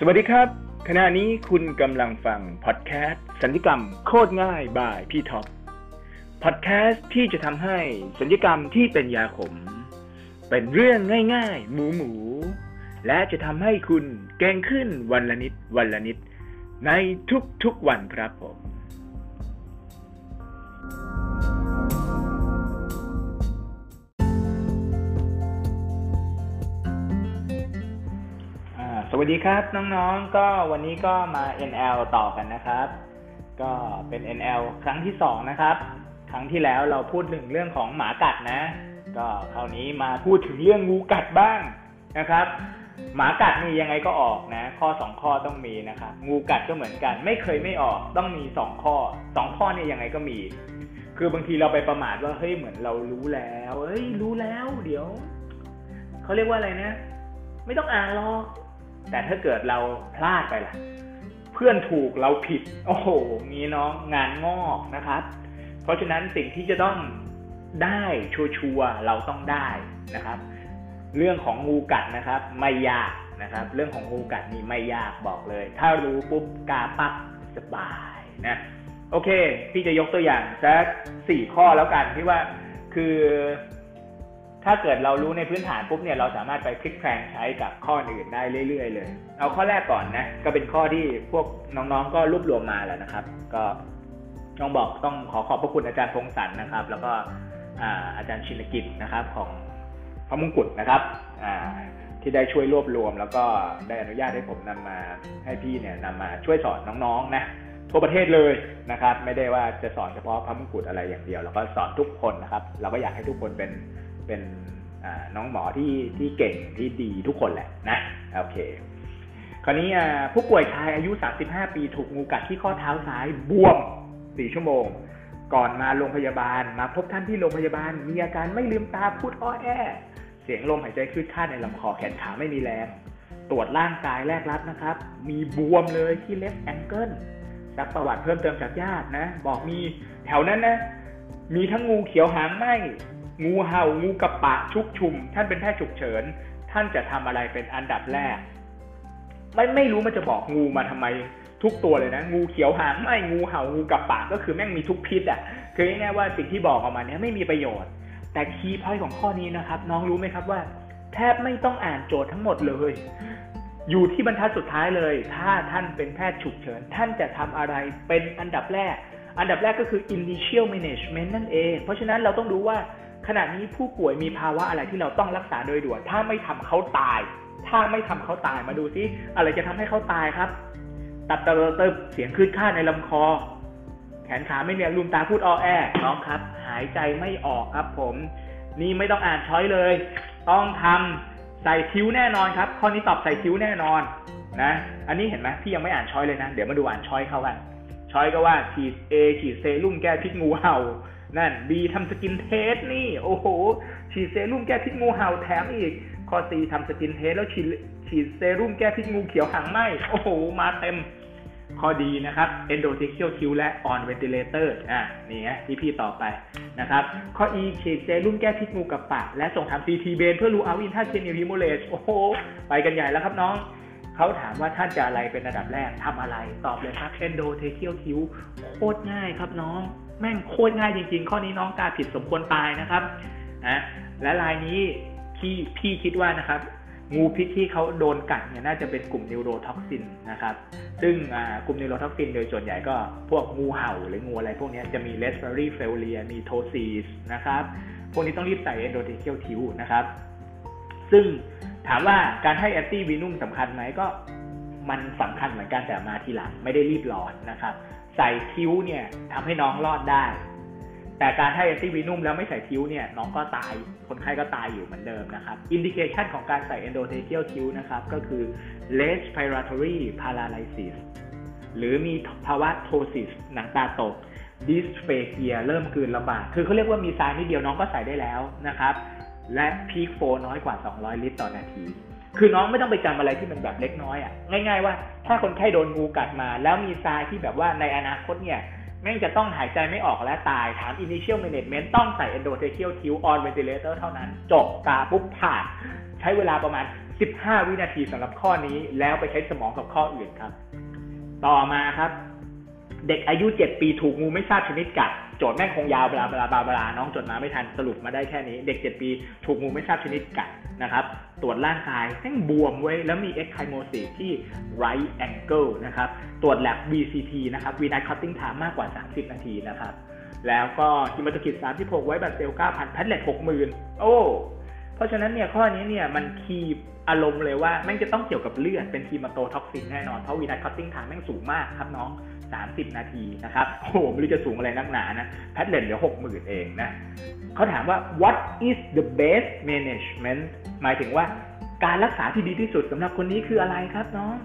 สวัสดีครับ ขณะนี้คุณกำลังฟังพอดแคสต์สัญญกรรมโคตรง่ายบายพี่ท็อปพอดแคสต์ที่จะทำให้สัญญกรรมที่เป็นยาขม เป็นเรื่องง่ายๆ หมูหมู และจะทำให้คุณเก่งขึ้นวันละนิดวันละนิด ในทุกๆวันครับผม วัสดีครับน้องๆ ก็วันนี้ก็มา NL ต่อกันนะครับ ก็เป็น NL ครั้งที่สองนะครับ ครั้งที่แล้วเราพูดถึงเรื่องของหมากัดนะ ก็คราวนี้มาพูดถึงเรื่องงูกัดบ้างนะครับ หมากัดนี่ยังไงก็ออกนะ ข้อสองข้อต้องมีนะครับ งูกัดก็เหมือนกัน ไม่เคยไม่ออกต้องมีสองข้อสองข้อเนี่ยยังไงก็มี คือบางทีเราไปประมาทว่าเฮ้ยเหมือนเรารู้แล้วเฮ้ยรู้แล้ว เดี๋ยวเขาเรียกว่าอะไรนะ ไม่ต้องอ่านหรอก แต่ถ้าเกิดเราพลาดไปล่ะ เพื่อนถูกเราผิด โอ้โหงี้น้องงานงอกนะครับ เพราะฉะนั้นสิ่งที่จะต้องได้ชัวร์เราต้องได้นะครับ เรื่องของงูกัดนะครับ ไม่ยากนะครับ เรื่องของงูกัดนี่ไม่ยากบอกเลย ถ้ารู้ปุ๊บกาปั๊บสบายนะโอเค พี่จะยกตัวอย่างสักสี่ข้อแล้วกันที่ว่าคือ ถ้าเกิดเรารู้ในพื้นฐานปุ๊บเนี่ยเราสามารถไปพลิกแพลงใช้กับข้ออื่นได้เรื่อย ๆ เลย เอาข้อแรกก่อนนะ ก็เป็นข้อที่พวกน้องๆ ก็รวบรวมมาแล้วนะครับ ก็ต้องบอกต้องขอขอบพระคุณอาจารย์พงศรนะครับ แล้วก็อาอาจารย์ชินกิจนะครับของพระมงกุฎนะครับที่ได้ช่วยรวบรวม แล้วก็ได้อนุญาตให้ผมนำมาให้พี่เนี่ยนำมาช่วยสอนน้องๆนะทั่วประเทศเลยนะครับ ไม่ได้ว่าจะสอนเฉพาะพระมงกุฎอะไรอย่างเดียว แล้วก็สอนทุกคนนะครับ เราก็อยากให้ทุกคนเป็น เป็นน้องหมอที่ที่เก่งที่ดีทุกคนแหละนะโอเค คราวนี้ผู้ป่วยชายอายุ 35 ปีถูกงูกัดที่ข้อเท้าซ้ายบวม 4 ชั่วโมง ก่อนมาโรงพยาบาล มาพบท่านที่โรงพยาบาล มีอาการไม่ลืมตาพูดอ้อแอ เสียงลมหายใจคืดคาดในลำคอแขนขาไม่มีแรง ตรวจร่างกายแรกรับนะครับ มีบวมเลยที่ left ankle ซักประวัติเพิ่มเติมจากญาตินะ บอกมีแถวนั้นนะมีทั้งงูเขียวหางไหม งูเห่างูกระปะชุกชุม ท่านเป็นแพทย์ฉุกเฉิน ท่านจะทำอะไรเป็นอันดับแรก ไม่ไม่รู้มันจะบอกงูมาทำไมทุกตัวเลยนะ งูเขียวหางไหมงูเห่างูกระปะก็คือแม่งมีทุกพิษอะ คือง่ายๆว่าสิ่งที่บอกออกมาเนี้ยไม่มีประโยชน์ แต่ key point ของข้อนี้นะครับ น้องรู้ไหมครับว่า แทบไม่ต้องอ่านโจทย์ทั้งหมดเลย อยู่ที่บรรทัดสุดท้ายเลย ถ้าท่านเป็นแพทย์ฉุกเฉิน ท่านจะทำอะไรเป็นอันดับแรก อันดับแรกก็คือ initial management นั่นเอง เพราะฉะนั้นเราต้องดูว่า ขณะนี้ผู้ป่วยมีภาวะอะไรที่เราต้องรักษาโดยด่วน ถ้าไม่ทำเขาตาย ถ้าไม่ทำเขาตายมาดูซิอะไรจะทำให้เขาตายครับ ตับตะเติบเสียงคลืดคลาในลำคอ แขนขาไม่มีแรงลืมตาพูดอ้อแอน้องครับ หายใจไม่ออกครับ ผม นี่ไม่ต้องอ่านช้อยเลย ต้องทำใส่คิ้วแน่นอนครับข้อนี้ตอบใส่คิ้วแน่นอนนะ อันนี้เห็นไหมพี่ยังไม่อ่าน choice เลยนะ เดี๋ยวมาดูอ่าน choice เข้ากัน choice ก็ว่าฉีด A ฉีดเซรุ่มแก้พิษงูเห่า นั่น B ทำ skin test นี่ โอ้โห ฉีดเซรุ่มแก้พิษงูเห่าแถมอีก ข้อ C ทำ skin test แล้วฉีดฉีดเซรุ่มแก้พิษงูเขียวหางไหมโอ้โห มาเต็ม ข้อดีนะครับ endotracheal tube และ on ventilator อะนี่ไงที่พี่ต่อไปนะครับ ข้อ E ฉีดเซรุ่มแก้พิษงูกับปากและส่งทำ CT เบนเพื่อรู้เอาอินท่าเชนิลฮิโมเลสโอ้โห ไปกันใหญ่แล้วครับน้องเขาถามว่าท่านจะอะไรเป็นระดับแรกทำอะไร ตอบเลยครับ endotracheal tube โคตรง่ายครับน้อง แม่งโคตรง่ายจริง ๆ ข้อนี้น้องกาผิดสมควรตายนะครับนะและลายนี้พี่พี่คิดว่านะครับ งูพิษที่เขาโดนกัดเนี่ยน่าจะเป็นกลุ่ม neurotoxin นะครับ ซึ่งกลุ่ม neurotoxin โดยส่วนใหญ่ก็พวกงูเห่าหรืองูอะไรพวกนี้จะมี respiratory failure มี ptosis นะครับ พวกนี้ต้องรีบใส่ endotracheal tube นะครับ ซึ่งถามว่าการให้ antivenom สำคัญไหมก็มันสำคัญเหมือนกันแต่มาทีหลังไม่ได้รีบร้อนนะครับ ใส่คิ้วเนี่ยทำให้น้องรอดได้ แต่การให้ antivenom แล้วไม่ใส่ tube เนี่ยน้องก็ตาย คนไข้ก็ตายอยู่เหมือนเดิมนะครับ indication ของการใส่ endotracheal tube นะครับ ก็คือ respiratory paralysis หรือมีภาวะ ptosis หนังตาตก dysphagia เริ่มกลืนลำบาก คือเขาเรียกว่ามีทรายนิดเดียวน้องก็ใส่ได้แล้วนะครับ และ peak flow น้อยกว่า 200 ลิตรต่อนาที คือน้องไม่ต้องไปจำอะไรที่มันแบบเล็กน้อยอะง่ายๆว่าถ้าคนไข้โดนงูกัดมา แล้วมีทรายที่แบบว่าในอนาคตเนี่ยแม่งจะต้องหายใจไม่ออกและตายถาม initial management ต้องใส่ endotracheal tube on ventilator เท่านั้น จบตอบปุ๊บผ่าน ใช้เวลาประมาณ 15 วินาทีสำหรับข้อนี้ แล้วไปใช้สมองกับข้ออื่นครับ ต่อมาครับ เด็กอายุ7ปีถูกงูไม่ทราบชนิดกัดโจทย์แม่งคงยาวบลาบลาบลาบลาน้องจดมาไม่ทันสรุปมาได้แค่นี้ เด็ก7ปีถูกงูไม่ทราบชนิดกัดนะครับ ตรวจร่างกายแม่งบวมไว้แล้วมีเอ็กไคโมซิสที่ right angle นะครับ ตรวจแลบ VCT นะครับ v n i g h t cutting time มากกว่า 30 นาทีนะครับ แล้วก็ฮิมาตกิจ36 white blood cell 9,000 platelet 60,000 โอ้ เพราะฉะนั้นเนี่ยข้อนี้เนี่ยมัน keep อารมณ์เลยว่าแม่งจะต้องเกี่ยวกับเลือดเป็น hematotoxin แน่นอนเพราะ venous clotting time แม่งสูงมากครับน้อง 30 นาทีนะครับโอ้โหไม่รู้จะสูงอะไรนักหนานะ platelet เหลือ60,000เองนะเขาถามว่า what is the best management หมายถึงว่าการรักษาที่ดีที่สุดสำหรับคนนี้คืออะไรครับน้อง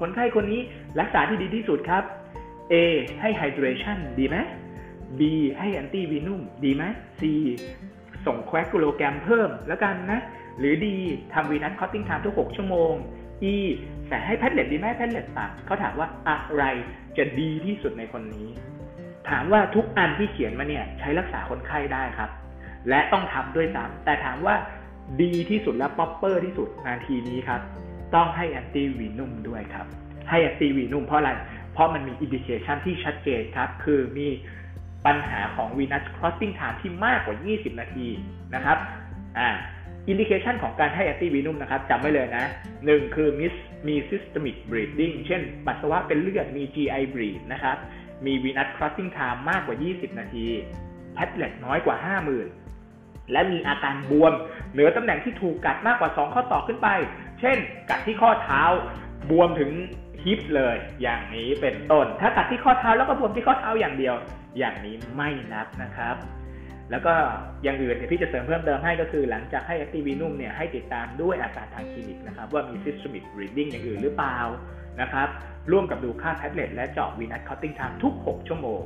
คนไข้คนนี้รักษาที่ดีที่สุดครับ A ให้ hydration ดีไหม B ให้ anti venom ดีไหม C ส่ง coagulogram เพิ่มแล้วกันนะ หรือ D ทำ venous clotting time ทุก 6 ชั่วโมง E แต่ให้ platelet ดีไหม platelet ต่ำเขาถามว่าอะไรจะดีที่สุดในคนนี้ ถามว่าทุกอันที่เขียนมาเนี่ยใช้รักษาคนไข้ได้ครับ และต้องทำด้วยซ้ำแต่ถามว่าดีที่สุดและ proper ที่สุดนาทีนี้ครับ ต้องให้ antivenom ด้วยครับ ให้ antivenom เพราะอะไร เพราะมันมี indication ที่ชัดเจนครับ คือมี ปัญหาของ Venus Crossing Time ที่มากกว่า 20 นาทีนะครับอ่า indication ของการให้ antivenom นะครับจำไว้เลยนะหนึ่งคือมิสมี systemic bleeding เช่น ปัสสาวะเป็นเลือดมี GI bleed นะครับ มี venous clotting time มากกว่า 20 นาที platelet น้อยกว่า 50,000 และมีอาการบวม เหนือตำแหน่งที่ถูกกัดมากกว่า 2 ข้อต่อขึ้นไป เช่น กัดที่ข้อเท้า บวมถึง hip เลยอย่างนี้เป็นต้น ถ้ากัดที่ข้อเท้าแล้วก็บวมที่ข้อเท้าอย่างเดียว อย่างนี้ไม่นับนะครับ แล้วก็อย่างอื่นเนี่ยพี่จะเสริมเพิ่มเติมให้ก็คือหลังจากให้ antivenom เนี่ยให้ติดตามด้วยอาการทางคลินิกนะครับ ว่ามี systemic bleeding อย่างอื่นหรือเปล่านะครับร่วมกับดูค่า platelet และเจาะ venous clotting time ทุก 6 ชั่วโมง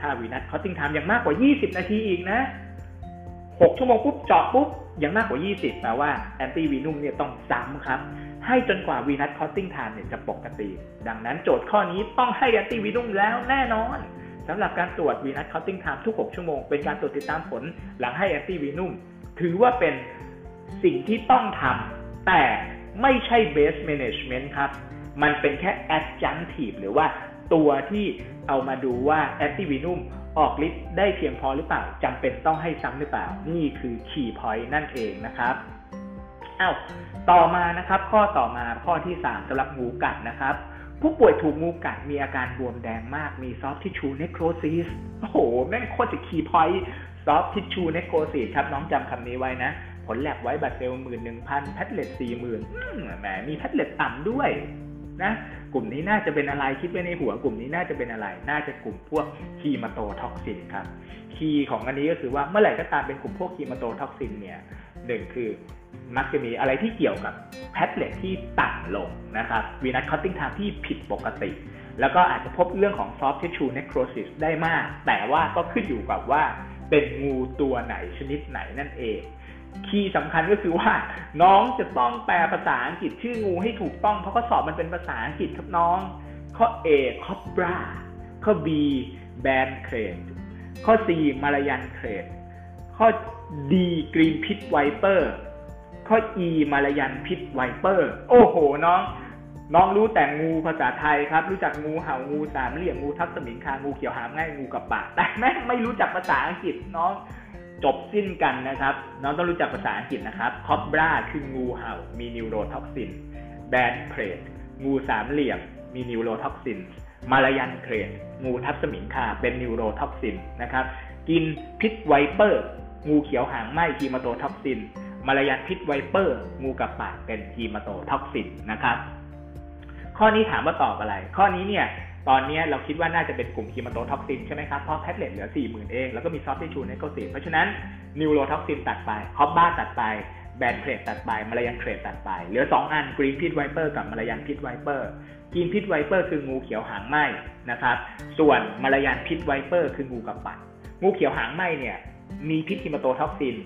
ถ้า venous clotting time ยังมากกว่า 20 นาทีอีกนะ 6 ชั่วโมงปุ๊บเจาะปุ๊บยังมากกว่า 20แปลว่า antivenom เนี่ยต้องซ้ำครับ ให้จนกว่า venous clotting time เนี่ยจะปกติ ดังนั้นโจทย์ข้อนี้ต้องให้ antivenom แล้วแน่นอนสำหรับการตรวจ venous clotting time ทุก 6 ชั่วโมง เป็นการตรวจติดตามผลหลังให้ antivenom ถือว่าเป็นสิ่งที่ต้องทำแต่ไม่ใช่ best management ครับ มันเป็นแค่ adjunctive หรือว่าตัวที่เอามาดูว่า antivenom ออกฤทธิ์ได้เพียงพอหรือเปล่าจำเป็นต้องให้ซ้ำหรือเปล่า นี่คือ key point นั่นเองนะครับ อ้าวต่อมานะครับ ข้อต่อมาข้อที่3สำหรับงูกัดนะครับ ผู้ป่วยถูกงูกัดมีอาการบวมแดงมากมี soft tissue necrosis โอ้โห แม่งโคตรจะ key point soft tissue necrosis ครับ น้องจำคำนี้ไว้นะผล lab white blood cell หมื่นหนึ่งพัน platelet สี่หมื่นแหมมี platelet ต่ำด้วยนะกลุ่มนี้น่าจะเป็นอะไรคิดไว้ในหัวกลุ่มนี้น่าจะเป็นอะไร น่าจะกลุ่มพวก hematotoxin ครับ key ของอันนี้ก็คือว่าเมื่อไหร่ก็ตามเป็นกลุ่มพวก hematotoxin เนี่ย หนึ่งคือมักจะมีอะไรที่เกี่ยวกับ platelet ที่ต่ำลงนะครับ venous clotting time ที่ผิดปกติ แล้วก็อาจจะพบเรื่องของ soft tissue necrosis ได้มาก แต่ว่าก็ขึ้นอยู่กับว่าเป็นงูตัวไหนชนิดไหนนั่นเอง key สำคัญก็คือว่าน้องจะต้องแปลภาษาอังกฤษชื่องูให้ถูกต้อง เพราะข้อสอบมันเป็นภาษาอังกฤษครับน้อง ข้อ A cobra ข้อ B band crate ข้อ C มาลายันเครด ข้อ D กรีนพิทไวเปอร์ข้อ E มาลายันพิทไวเปอร์ โอ้โหน้องน้องรู้แต่งูภาษาไทยครับ รู้จักงูเห่างูสามเหลี่ยมงูทับสมิงคางูเขียวหางง่ายงูกับปากแต่แม่ไม่รู้จักภาษาอังกฤษน้องจบสิ้นกันนะครับ น้องต้องรู้จักภาษาอังกฤษนะครับ cobra คืองูเห่า มี neurotoxin banded krait งูสามเหลี่ยม มี neurotoxin Malayan krait งูทับสมิงคลาเป็น neurotoxin นะครับ green pit viper งูเขียวหางไหม้ hematotoxin Malayan pit viper งูกะปะเป็น hematotoxin นะครับ ข้อนี้ถามว่าตอบอะไร ข้อนี้เนี่ยตอนนี้เราคิดว่าน่าจะเป็นกลุ่ม hematotoxin ใช่ไหมครับ เพราะ platelet เหลือ 40,000 เอง แล้วก็มี soft tissue necrosis เพราะฉะนั้นneurotoxin ตัดไป cobra ตัดไป banded krait ตัดไป Malayan krait ตัดไปเหลือ 2 อัน green pit viper กับ Malayan pit viper green pit viper คืองูเขียวหางไหม้นะครับ ส่วน Malayan pit viper คืองูกะปะงูเขียวหางไหม้เนี่ย มีพิษ hematotoxin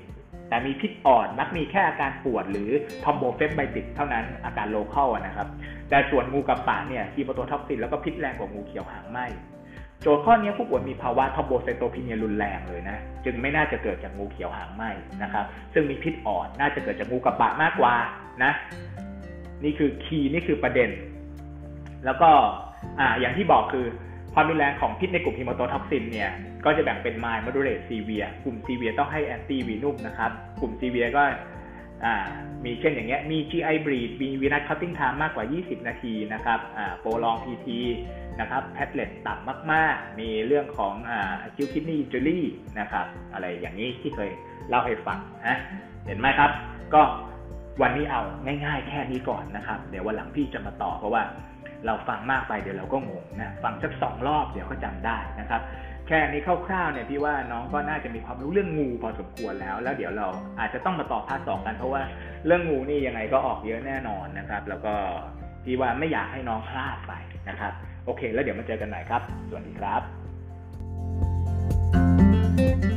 แต่มีพิษอ่อนมักมีแค่อาการปวดหรือ thrombophlebitis เท่านั้นอาการ local นะครับ แต่ส่วนงูกะปะเนี่ย hematotoxin แล้วก็พิษแรงกว่างูเขียวหางไหม้โจทย์ข้อนี้ผู้ป่วยมีภาวะ thrombocytopenia รุนแรงเลยนะ จึงไม่น่าจะเกิดจากงูเขียวหางไหม้นะครับ ซึ่งมีพิษอ่อนน่าจะเกิดจากงูกะปะมากกว่านะ นี่คือ key นี่คือประเด็น แล้วก็อ่าอย่างที่บอกคือ ความรุนแรงของพิษในกลุ่ม hematotoxin เนี่ยก็จะแบ่งเป็น mild moderate severe กลุ่ม severe ต้องให้ antivenom นะครับ กลุ่ม severe ก็มีเช่นอย่างเงี้ยมี GI bleed มี venous clotting time มากกว่า 20 นาทีนะครับโปรลองพีทีนะครับแพทเลตต่ำมากๆ มีเรื่องของอ่าคิวคิดนีจูรี่นะครับอะไรอย่างนี้ที่เคยเล่าให้ฟังนะเห็นไหมครับ ก็วันนี้เอาง่าย ๆ แค่นี้ก่อนนะครับ เดี๋ยววันหลังพี่จะมาต่อเพราะว่า เราฟังมากไปเดี๋ยวเราก็งงนะฟังสักสองรอบเดี๋ยวก็จำได้นะครับ แค่นี้คร่าวๆเนี่ยพี่ว่าน้องก็น่าจะมีความรู้เรื่องงูพอสมควรแล้ว แล้วเดี๋ยวเราอาจจะต้องมาต่อภาคสองกันเพราะว่าเรื่องงูนี่ยังไงก็ออกเยอะแน่นอนนะครับ แล้วก็พี่ว่าไม่อยากให้น้องพลาดไปนะครับ โอเค แล้วเดี๋ยวมาเจอกันใหม่ครับ สวัสดีครับ